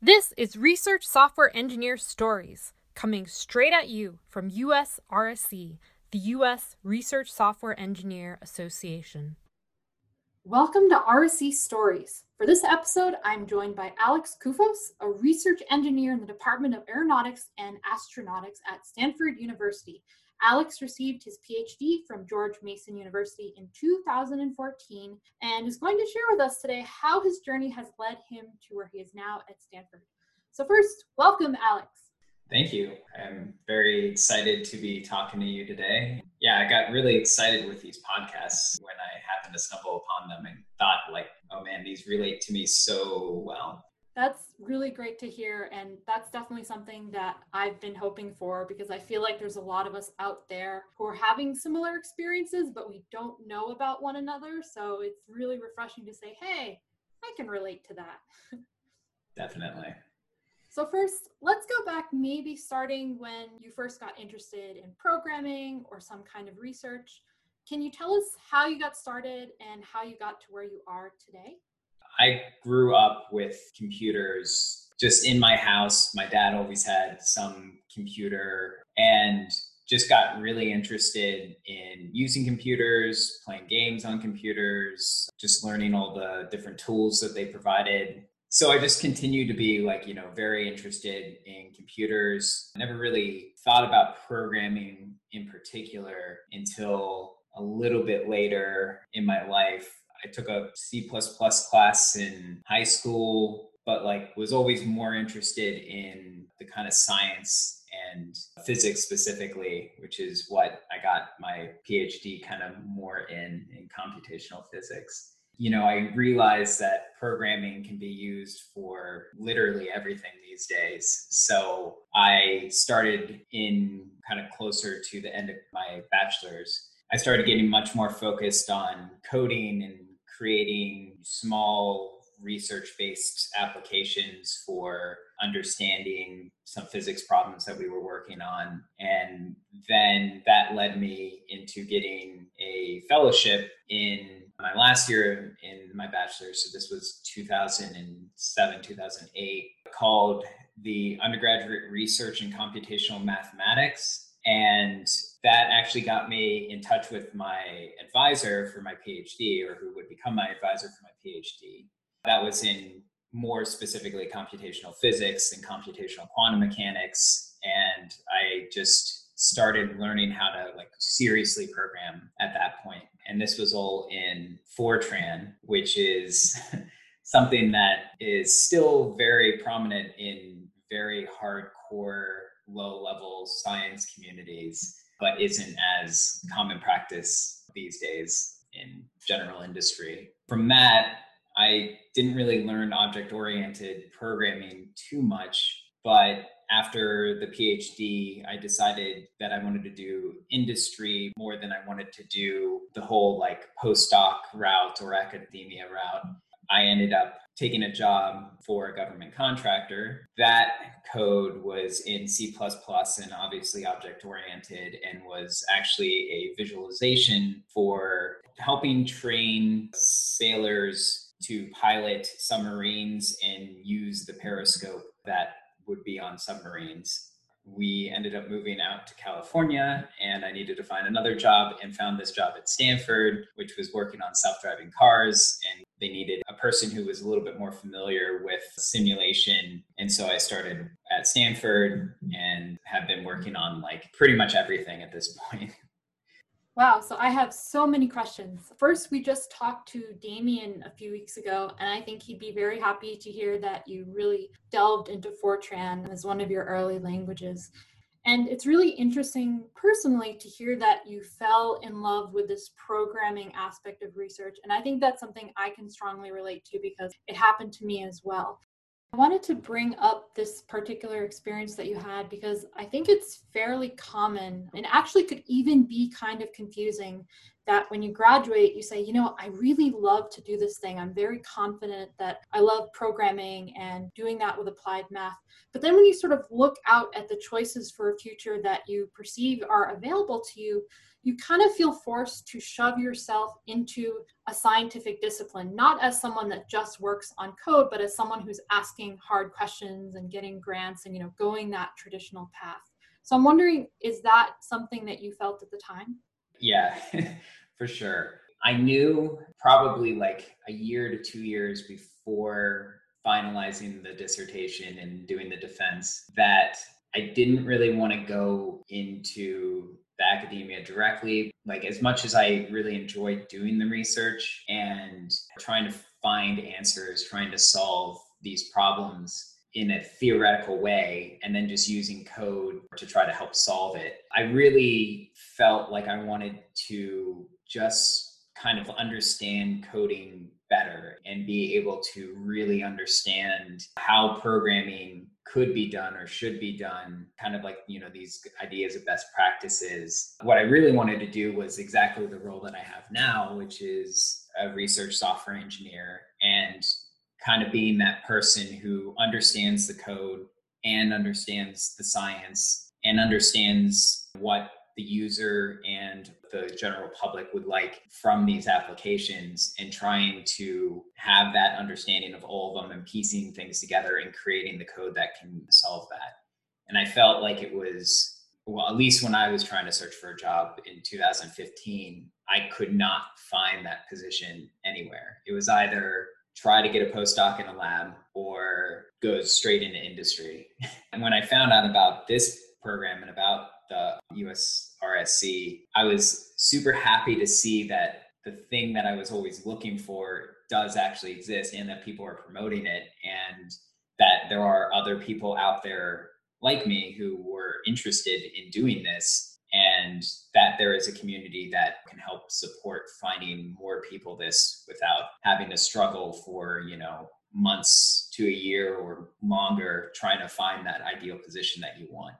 This is Research Software Engineer Stories, coming straight at you from USRSE, the U.S. Research Software Engineer Association. Welcome to RSE Stories. For this episode, I'm joined by Alex Koufos, a research engineer in the Department of Aeronautics and Astronautics at Stanford University. Alex received his PhD from George Mason University in 2014 and is going to share with us today how his journey has led him to where he is now at Stanford. So, first, welcome, Alex. Thank you. I'm very excited to be talking to you today. Yeah, I got really excited with these podcasts when I happened to stumble upon them and thought, like, oh man, these relate to me so well. That's really great to hear. And that's definitely something that I've been hoping for because I feel like there's a lot of us out there who are having similar experiences, but we don't know about one another. So it's really refreshing to say, hey, I can relate to that. Definitely. So, first, let's go back, maybe starting when you first got interested in programming or some kind of research. Can you tell us how you got started and how you got to where you are today? I grew up with computers just in my house. My dad always had some computer and just got really interested in using computers, playing games on computers, just learning all the different tools that they provided. So I just continued to be like, you know, very interested in computers. Never really thought about programming in particular until a little bit later in my life I took a C class in high school, but like was always more interested in the kind of science and physics specifically, which is what I got my PhD kind of more in in computational physics. You know, I realized that programming can be used for literally everything these days. So I started in kind of closer to the end of my bachelor's. I started getting much more focused on coding and creating small research based applications for understanding some physics problems that we were working on. And then that led me into getting a fellowship in my last year in my bachelor's. So this was 2007, 2008, called the Undergraduate Research in Computational Mathematics and that actually got me in touch with my advisor for my PhD, or who would become my advisor for my PhD. That was in more specifically computational physics and computational quantum mechanics. And I just started learning how to like seriously program at that point. And this was all in Fortran, which is something that is still very prominent in very hardcore low level science communities, but isn't as common practice these days in general industry. From that, I didn't really learn object oriented programming too much, but after the PhD, I decided that I wanted to do industry more than I wanted to do the whole like postdoc route or academia route. I ended up taking a job for a government contractor. That code was in C and obviously object oriented and was actually a visualization for helping train sailors to pilot submarines and use the periscope that would be on submarines we ended up moving out to California and I needed to find another job and found this job at Stanford, which was working on self driving cars. And they needed a person who was a little bit more familiar with simulation. And so I started at Stanford and have been working on like pretty much everything at this point. Wow, so I have so many questions. First, we just talked to Damien a few weeks ago, and I think he'd be very happy to hear that you really delved into Fortran as one of your early languages. And it's really interesting personally to hear that you fell in love with this programming aspect of research. And I think that's something I can strongly relate to because it happened to me as well. I wanted to bring up this particular experience that you had because I think it's fairly common and actually could even be kind of confusing that when you graduate, you say, you know, I really love to do this thing. I'm very confident that I love programming and doing that with applied math. But then when you sort of look out at the choices for a future that you perceive are available to you, you kind of feel forced to shove yourself into a scientific discipline, not as someone that just works on code, but as someone who's asking hard questions and getting grants and you know going that traditional path. So I'm wondering, is that something that you felt at the time? Yeah, for sure. I knew probably like a year to two years before finalizing the dissertation and doing the defense that I didn't really want to go into the academia directly. Like, as much as I really enjoyed doing the research and trying to find answers, trying to solve these problems in a theoretical way, and then just using code to try to help solve it, I really felt like I wanted to just kind of understand coding better and be able to really understand how programming could be done or should be done kind of like you know these ideas of best practices. What i really wanted to do was exactly the role that i have now which is a research software engineer and kind of being that person who understands the code and understands the science and understands what the user and the general public would like from these applications and trying to have that understanding of all of them and piecing things together and creating the code that can solve that. And I felt like it was, well, at least when I was trying to search for a job in 2015, I could not find that position anywhere. It was either try to get a postdoc in a lab or go straight into industry. and when I found out about this program and about the USRSE, I was super happy to see that the thing that I was always looking for does actually exist and that people are promoting it and that there are other people out there like me who were interested in doing this and that there is a community that can help support finding more people this without having to struggle for you know months to a year or longer trying to find that ideal position that you want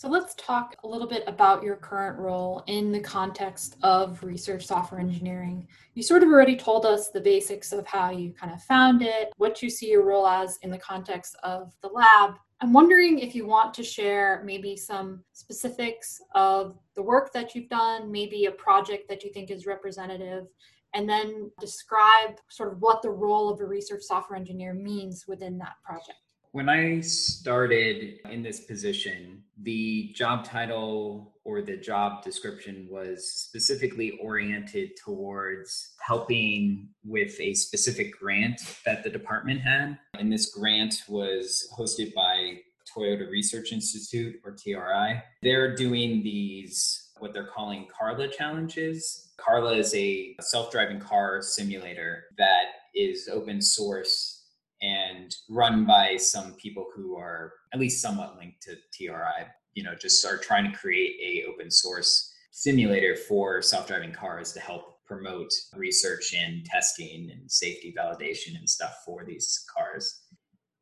so let's talk a little bit about your current role in the context of research software engineering. You sort of already told us the basics of how you kind of found it, what you see your role as in the context of the lab. I'm wondering if you want to share maybe some specifics of the work that you've done, maybe a project that you think is representative, and then describe sort of what the role of a research software engineer means within that project. When I started in this position, the job title or the job description was specifically oriented towards helping with a specific grant that the department had. And this grant was hosted by Toyota Research Institute or TRI. They're doing these, what they're calling Carla challenges. Carla is a self driving car simulator that is open source run by some people who are at least somewhat linked to TRI. You know, just are trying to create a open source simulator for self-driving cars to help promote research and testing and safety validation and stuff for these cars.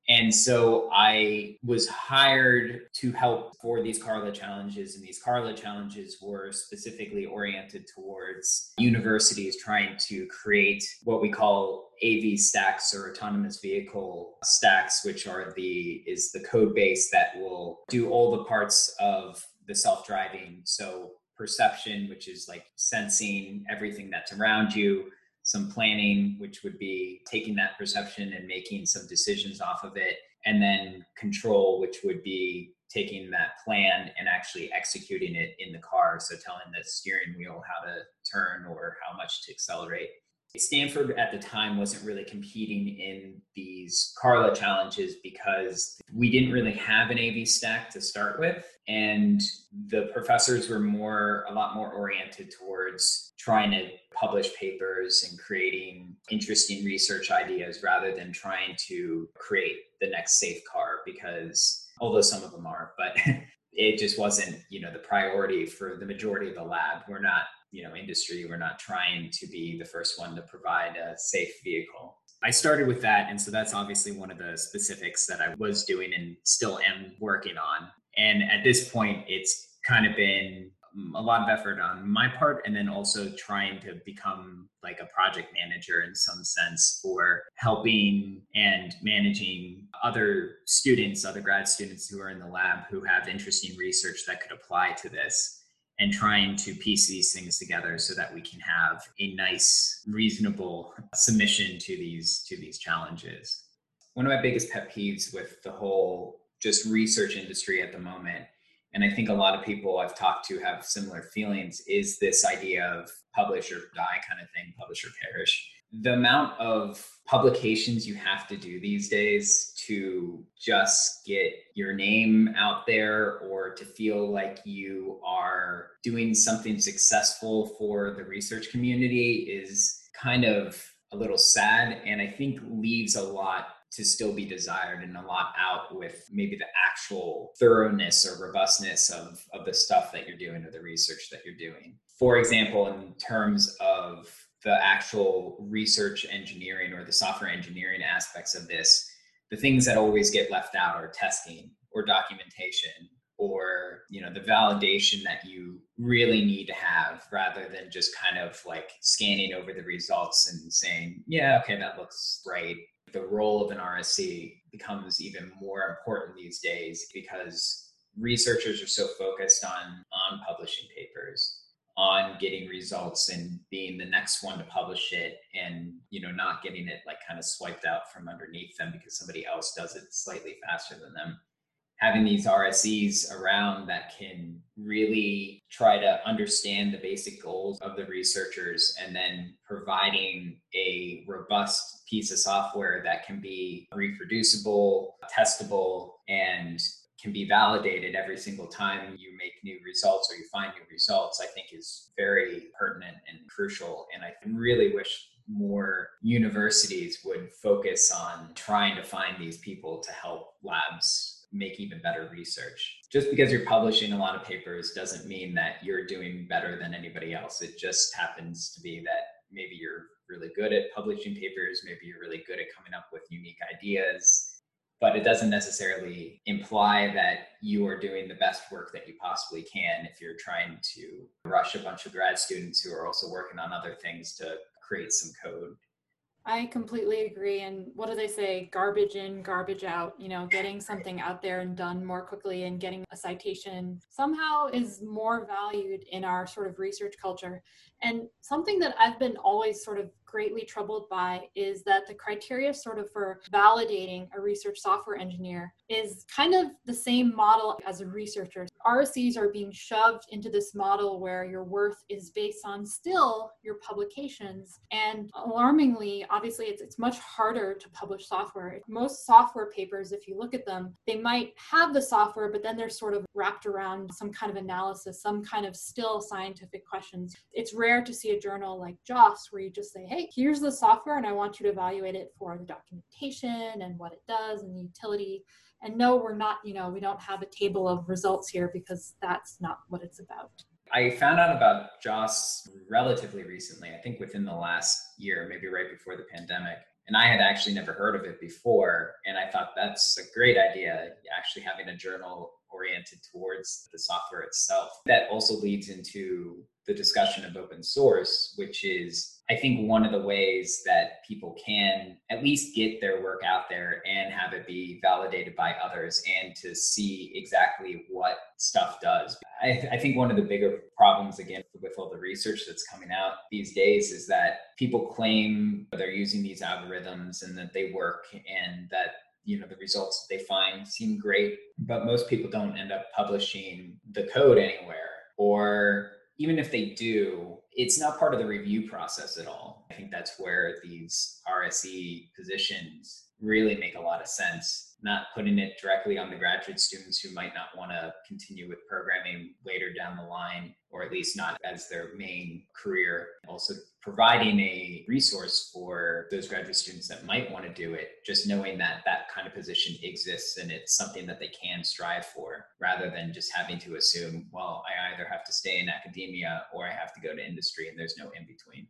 And so I was hired to help for these Carla challenges. And these Carla challenges were specifically oriented towards universities trying to create what we call AV stacks or autonomous vehicle stacks, which are the is the code base that will do all the parts of the self-driving. So perception, which is like sensing everything that's around you, some planning, which would be taking that perception and making some decisions off of it, and then control, which would be taking that plan and actually executing it in the car. So telling the steering wheel how to turn or how much to accelerate. Stanford at the time wasn't really competing in these Carla challenges because we didn't really have an AV stack to start with. And the professors were more, a lot more oriented towards trying to publish papers and creating interesting research ideas rather than trying to create the next safe car because although some of them are, but it just wasn't, you know, the priority for the majority of the lab. We're not you know industry we're not trying to be the first one to provide a safe vehicle. I started with that and so that's obviously one of the specifics that i was doing and still am working on. And at this point it's kind of been a lot of effort on my part and then also trying to become like a project manager in some sense for helping and managing other students other grad students who are in the lab who have interesting research that could apply to this and trying to piece these things together so that we can have a nice reasonable submission to these to these challenges. One of my biggest pet peeves with the whole just research industry at the moment and i think a lot of people i've talked to have similar feelings is this idea of publish or die kind of thing publish or perish the amount of publications you have to do these days to just get your name out there or to feel like you are doing something successful for the research community is kind of a little sad and I think leaves a lot to still be desired and a lot out with maybe the actual thoroughness or robustness of, of the stuff that you're doing or the research that you're doing. For example, in terms of the actual research engineering or the software engineering aspects of this, the things that always get left out are testing or documentation or you know the validation that you really need to have rather than just kind of like scanning over the results and saying yeah okay that looks right. The role of an rse becomes even more important these days because researchers are so focused on on publishing papers on getting results and being the next one to publish it and you know not getting it like kind of swiped out from underneath them because somebody else does it slightly faster than them. Having these RSEs around that can really try to understand the basic goals of the researchers and then providing a robust piece of software that can be reproducible, testable, and can be validated every single time you make new results or you find new results, I think is very pertinent and crucial. And I really wish more universities would focus on trying to find these people to help labs make even better research. Just because you're publishing a lot of papers doesn't mean that you're doing better than anybody else. It just happens to be that maybe you're really good at publishing papers, maybe you're really good at coming up with unique ideas but it doesn't necessarily imply that you are doing the best work that you possibly can if you're trying to rush a bunch of grad students who are also working on other things to create some code. I completely agree. And what do they say? Garbage in, garbage out. You know, getting something out there and done more quickly and getting a citation somehow is more valued in our sort of research culture. And something that I've been always sort of greatly troubled by is that the criteria sort of for validating a research software engineer is kind of the same model as a researcher. RSEs are being shoved into this model where your worth is based on still your publications. And alarmingly, obviously, it's, it's much harder to publish software. Most software papers, if you look at them, they might have the software, but then they're sort of wrapped around some kind of analysis, some kind of still scientific questions. It's rare to see a journal like JOSS where you just say, hey, here's the software and I want you to evaluate it for the documentation and what it does and the utility. And no, we're not, you know, we don't have a table of results here because that's not what it's about. I found out about JOSS relatively recently, I think within the last year, maybe right before the pandemic. And I had actually never heard of it before. And I thought that's a great idea, actually having a journal oriented towards the software itself. That also leads into the discussion of open source, which is I think one of the ways that people can at least get their work out there and have it be validated by others and to see exactly what stuff does. I, I, think one of the bigger problems, again, with all the research that's coming out these days is that people claim they're using these algorithms and that they work and that you know the results that they find seem great but most people don't end up publishing the code anywhere or even if they do it's not part of the review process at all. I think that's where these RSE positions really make a lot of sense. Not putting it directly on the graduate students who might not want to continue with programming later down the line, or at least not as their main career. Also, providing a resource for those graduate students that might want to do it, just knowing that that kind of position exists and it's something that they can strive for, rather than just having to assume, well, I either have to stay in academia or I have to go to industry and there's no in between.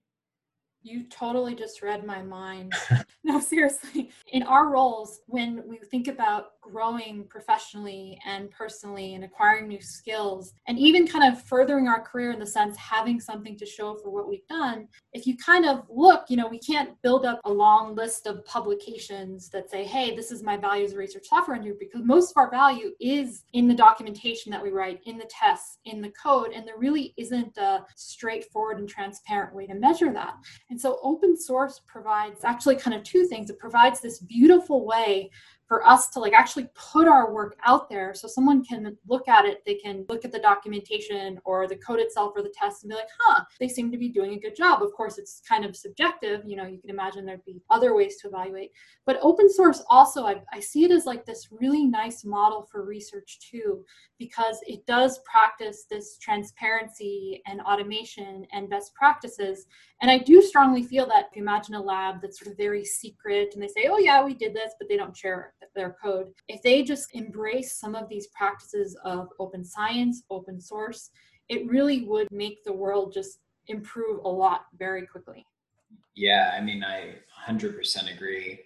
You totally just read my mind. no, seriously. in our roles, when we think about growing professionally and personally and acquiring new skills, and even kind of furthering our career in the sense having something to show for what we've done, if you kind of look, you know, we can't build up a long list of publications that say, hey, this is my value as a research software engineer, because most of our value is in the documentation that we write, in the tests, in the code, and there really isn't a straightforward and transparent way to measure that. And so open source provides actually kind of two things. It provides this beautiful way for us to like actually put our work out there so someone can look at it they can look at the documentation or the code itself or the test and be like huh they seem to be doing a good job. Of course it's kind of subjective you know you can imagine there'd be other ways to evaluate. But open source also I, I see it as like this really nice model for research too because it does practice this transparency and automation and best practices. And I do strongly feel that if you imagine a lab that's sort of very secret and they say, oh, yeah, we did this, but they don't share their code, if they just embrace some of these practices of open science, open source, it really would make the world just improve a lot very quickly. Yeah, I mean, I 100% agree.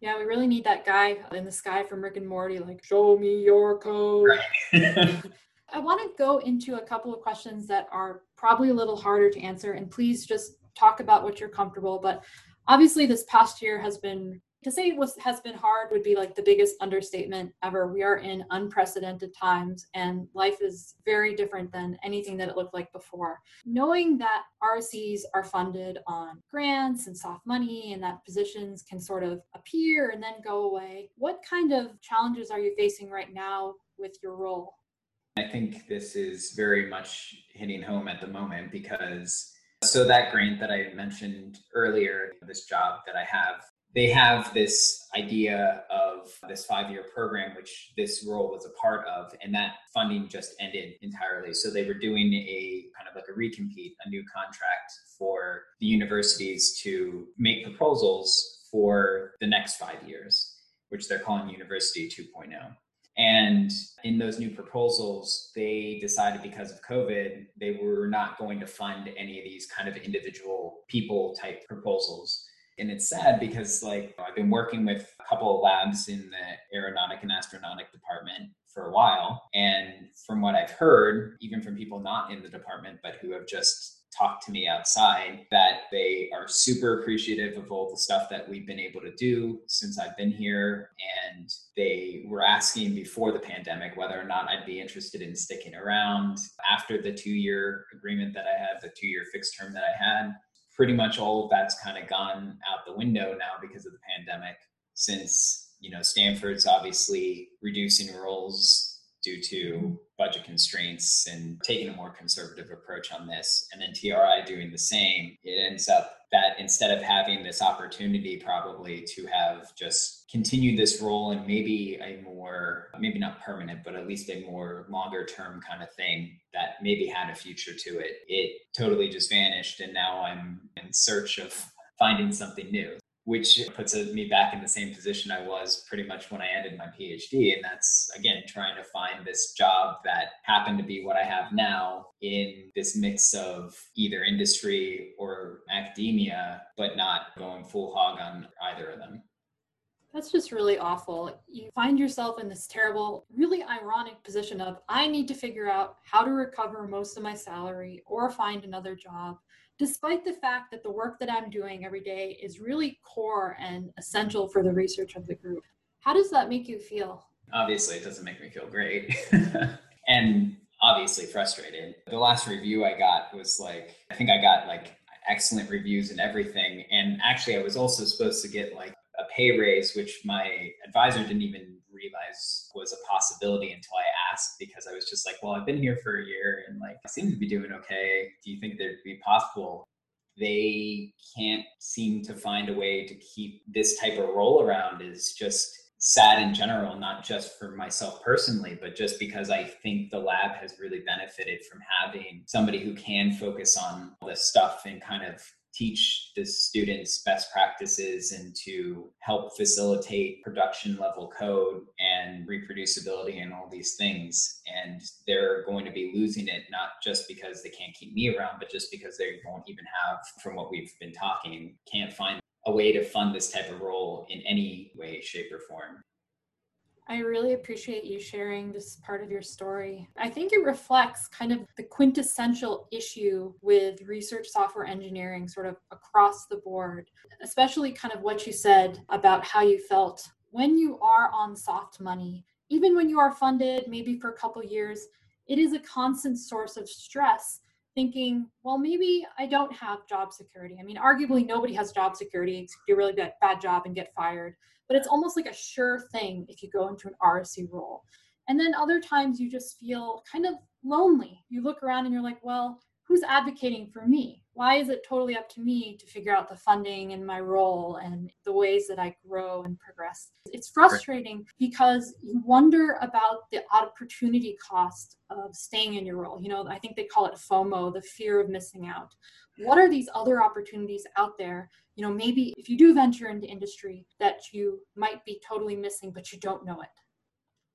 Yeah, we really need that guy in the sky from Rick and Morty, like, show me your code. Right. I want to go into a couple of questions that are probably a little harder to answer, and please just talk about what you're comfortable. But obviously, this past year has been to say was has been hard would be like the biggest understatement ever. We are in unprecedented times, and life is very different than anything that it looked like before. Knowing that RSEs are funded on grants and soft money, and that positions can sort of appear and then go away, what kind of challenges are you facing right now with your role? I think this is very much hitting home at the moment because so that grant that I mentioned earlier, this job that I have, they have this idea of this five year program, which this role was a part of, and that funding just ended entirely. So they were doing a kind of like a recompete, a new contract for the universities to make proposals for the next five years, which they're calling University 2.0. And in those new proposals, they decided because of COVID, they were not going to fund any of these kind of individual people type proposals. And it's sad because, like, I've been working with a couple of labs in the aeronautic and astronautic department for a while. And from what I've heard, even from people not in the department, but who have just talk to me outside that they are super appreciative of all the stuff that we've been able to do since I've been here. And they were asking before the pandemic whether or not I'd be interested in sticking around after the two year agreement that I had, the two year fixed term that I had. Pretty much all of that's kind of gone out the window now because of the pandemic, since, you know, Stanford's obviously reducing roles due to budget constraints and taking a more conservative approach on this. And then TRI doing the same, it ends up that instead of having this opportunity probably to have just continued this role and maybe a more, maybe not permanent, but at least a more longer term kind of thing that maybe had a future to it, it totally just vanished. And now I'm in search of finding something new which puts me back in the same position I was pretty much when I ended my PhD. And that's, again, trying to find this job that happened to be what I have now in this mix of either industry or academia, but not going full hog on either of them. That's just really awful. You find yourself in this terrible, really ironic position of I need to figure out how to recover most of my salary or find another job despite the fact that the work that I'm doing every day is really core and essential for the research of the group. How does that make you feel? Obviously, it doesn't make me feel great. and obviously frustrated. The last review I got was like, I think I got like excellent reviews and everything. And actually, I was also supposed to get like a pay raise, which my advisor didn't even realize was a possibility until I asked because I was just like, well, I've been here for a year and like I seem to be doing okay. Do you think there'd be possible? They can't seem to find a way to keep this type of role around is just sad in general, not just for myself personally, but just because I think the lab has really benefited from having somebody who can focus on this stuff and kind of teach the students best practices and to help facilitate production level code and reproducibility and all these things. And they're going to be losing it, not just because they can't keep me around, but just because they won't even have, from what we've been talking, can't find a way to fund this type of role in any way, shape, or form. I really appreciate you sharing this part of your story. I think it reflects kind of the quintessential issue with research software engineering, sort of across the board, especially kind of what you said about how you felt when you are on soft money, even when you are funded, maybe for a couple years, it is a constant source of stress thinking, well, maybe I don't have job security. I mean, arguably, nobody has job security. Do a really bad, bad job and get fired. But it's almost like a sure thing if you go into an RSE role. And then other times you just feel kind of lonely. You look around and you're like, well, who's advocating for me? Why is it totally up to me to figure out the funding and my role and the ways that I grow and progress? It's frustrating because you wonder about the opportunity cost of staying in your role. You know, I think they call it FOMO, the fear of missing out. What are these other opportunities out there? You know, maybe if you do venture into industry that you might be totally missing, but you don't know it.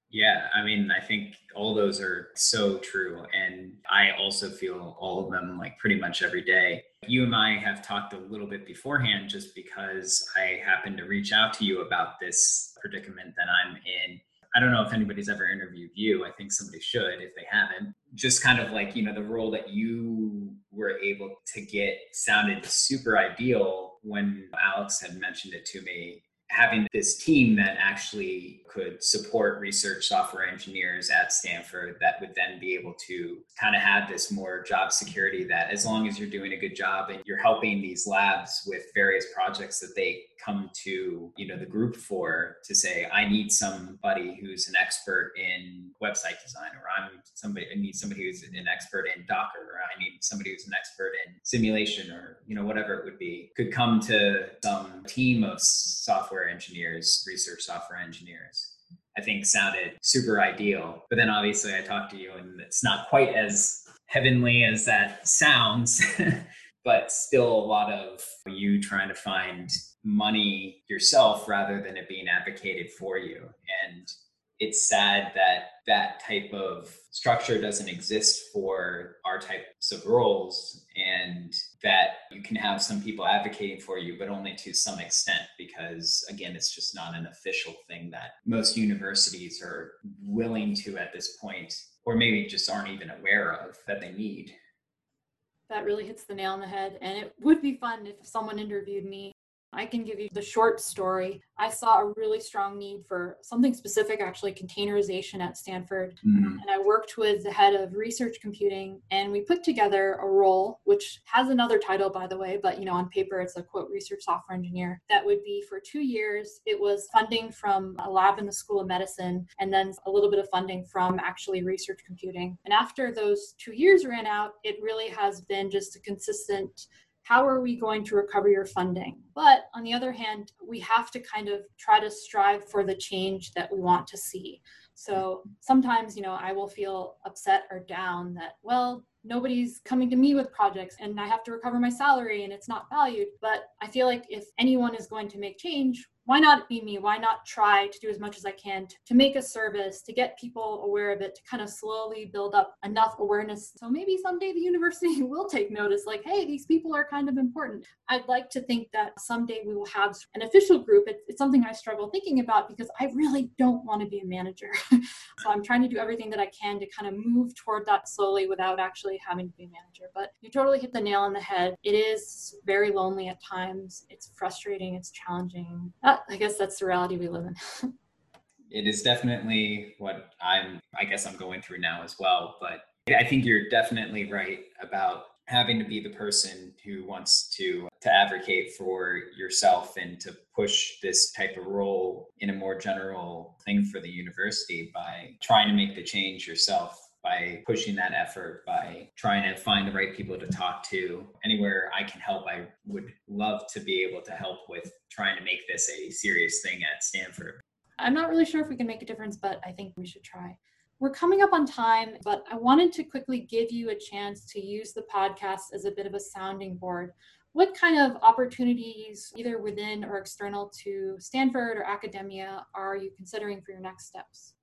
Yeah, I mean, I think all those are so true. And I also feel all of them like pretty much every day. You and I have talked a little bit beforehand just because I happened to reach out to you about this predicament that I'm in. I don't know if anybody's ever interviewed you. I think somebody should if they haven't. Just kind of like, you know, the role that you were able to get sounded super ideal when Alex had mentioned it to me having this team that actually could support research software engineers at Stanford that would then be able to kind of have this more job security that as long as you're doing a good job and you're helping these labs with various projects that they come to you know the group for to say i need somebody who's an expert in website design or i'm somebody i need somebody who's an expert in docker or i need somebody who's an expert in simulation or you know whatever it would be could come to some team of software engineers research software engineers I think sounded super ideal. But then obviously I talked to you and it's not quite as heavenly as that sounds. but still a lot of you trying to find money yourself rather than it being advocated for you. And it's sad that that type of structure doesn't exist for our types of roles and that you can have some people advocating for you but only to some extent because again it's just not an official thing that most universities are willing to at this point or maybe just aren't even aware of that they need that really hits the nail on the head. And it would be fun if someone interviewed me I can give you the short story. I saw a really strong need for something specific, actually, containerization at Stanford. Mm-hmm. And I worked with the head of research computing, and we put together a role, which has another title, by the way, but you know, on paper, it's a quote research software engineer. That would be for two years. It was funding from a lab in the School of Medicine, and then a little bit of funding from actually research computing. And after those two years ran out, it really has been just a consistent how are we going to recover your funding? But on the other hand, we have to kind of try to strive for the change that we want to see. So sometimes, you know, I will feel upset or down that, well, nobody's coming to me with projects and I have to recover my salary and it's not valued. But I feel like if anyone is going to make change, why not be me? Why not try to do as much as I can to, to, make a service, to get people aware of it, to kind of slowly build up enough awareness. So maybe someday the university will take notice like, hey, these people are kind of important. I'd like to think that someday we will have an official group. It's, it's something I struggle thinking about because I really don't want to be a manager. so I'm trying to do everything that I can to kind of move toward that slowly without actually having to be a manager. But you totally hit the nail on the head. It is very lonely at times. It's frustrating. It's challenging. Uh, I guess that's the reality we live in. it is definitely what I'm, I guess I'm going through now as well. But I think you're definitely right about having to be the person who wants to to advocate for yourself and to push this type of role in a more general thing for the university by trying to make the change yourself by pushing that effort, by trying to find the right people to talk to. Anywhere I can help, I would love to be able to help with trying to make this a serious thing at Stanford. I'm not really sure if we can make a difference, but I think we should try. We're coming up on time, but I wanted to quickly give you a chance to use the podcast as a bit of a sounding board. What kind of opportunities, either within or external to Stanford or academia, are you considering for your next steps?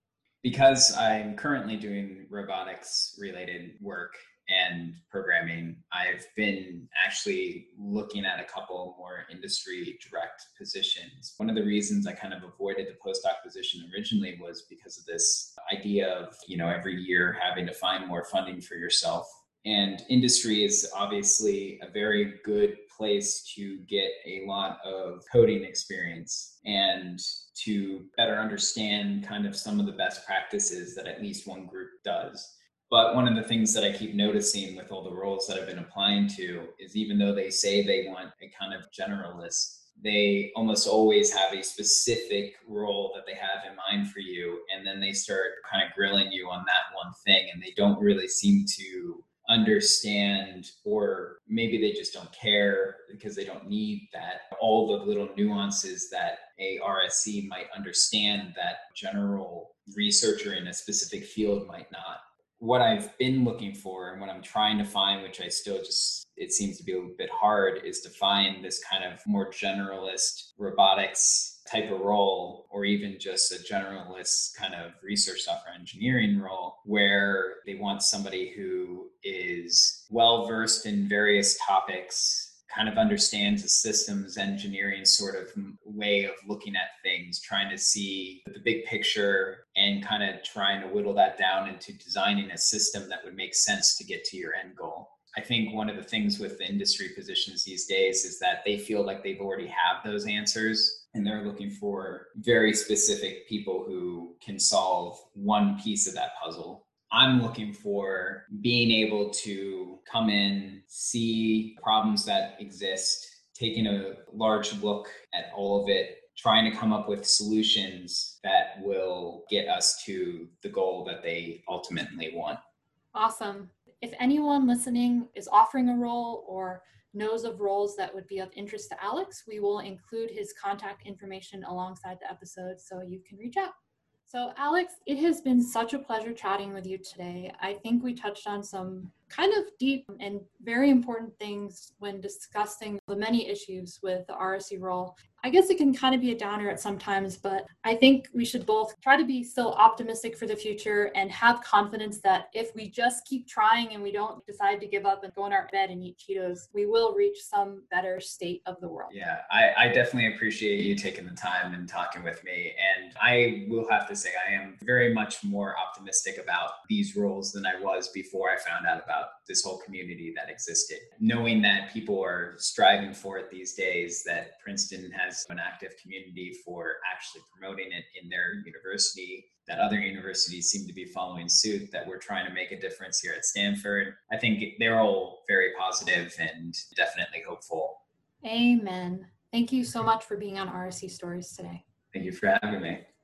Because I'm currently doing robotics related work and programming. I've been actually looking at a couple more industry direct positions. One of the reasons I kind of avoided the postdoc position originally was because of this idea of, you know, every year having to find more funding for yourself. And industry is obviously a very good place to get a lot of coding experience and to better understand kind of some of the best practices that at least one group does. But one of the things that I keep noticing with all the roles that I've been applying to is even though they say they want a kind of generalist, they almost always have a specific role that they have in mind for you. And then they start kind of grilling you on that one thing. And they don't really seem to understand, or maybe they just don't care because they don't need that, all the little nuances that a RSE might understand that general researcher in a specific field might not. What I've been looking for and what I'm trying to find, which I still just, it seems to be a little bit hard, is to find this kind of more generalist robotics type of role or even just a generalist kind of research software engineering role where they want somebody who is well versed in various topics kind of understands the systems engineering sort of way of looking at things, trying to see the big picture and kind of trying to whittle that down into designing a system that would make sense to get to your end goal. I think one of the things with the industry positions these days is that they feel like they've already have those answers and they're looking for very specific people who can solve one piece of that puzzle. I'm looking for being able to come in, see problems that exist, taking a large look at all of it, trying to come up with solutions that will get us to the goal that they ultimately want. Awesome. If anyone listening is offering a role or knows of roles that would be of interest to Alex, we will include his contact information alongside the episode so you can reach out. So, Alex, it has been such a pleasure chatting with you today. I think we touched on some kind of deep and very important things when discussing the many issues with the RSE role. I guess it can kind of be a downer at sometimes, but I think we should both try to be still optimistic for the future and have confidence that if we just keep trying and we don't decide to give up and go in our bed and eat Cheetos, we will reach some better state of the world. Yeah, I, I definitely appreciate you taking the time and talking with me. And I will have to say, I am very much more optimistic about these roles than I was before I found out about this whole community that existed. Knowing that people are striving for it these days, that Princeton has an active community for actually promoting it in their university, that other universities seem to be following suit, that we're trying to make a difference here at Stanford. I think they're all very positive and definitely hopeful. Amen. Thank you so much for being on RSE Stories today. Thank you for having me.